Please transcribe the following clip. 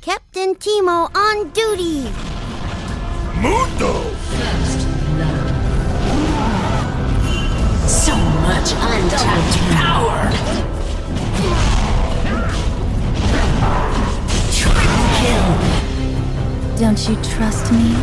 Captain Timo on duty. Mundo! So much untapped power! Triple kill! Don't you trust me?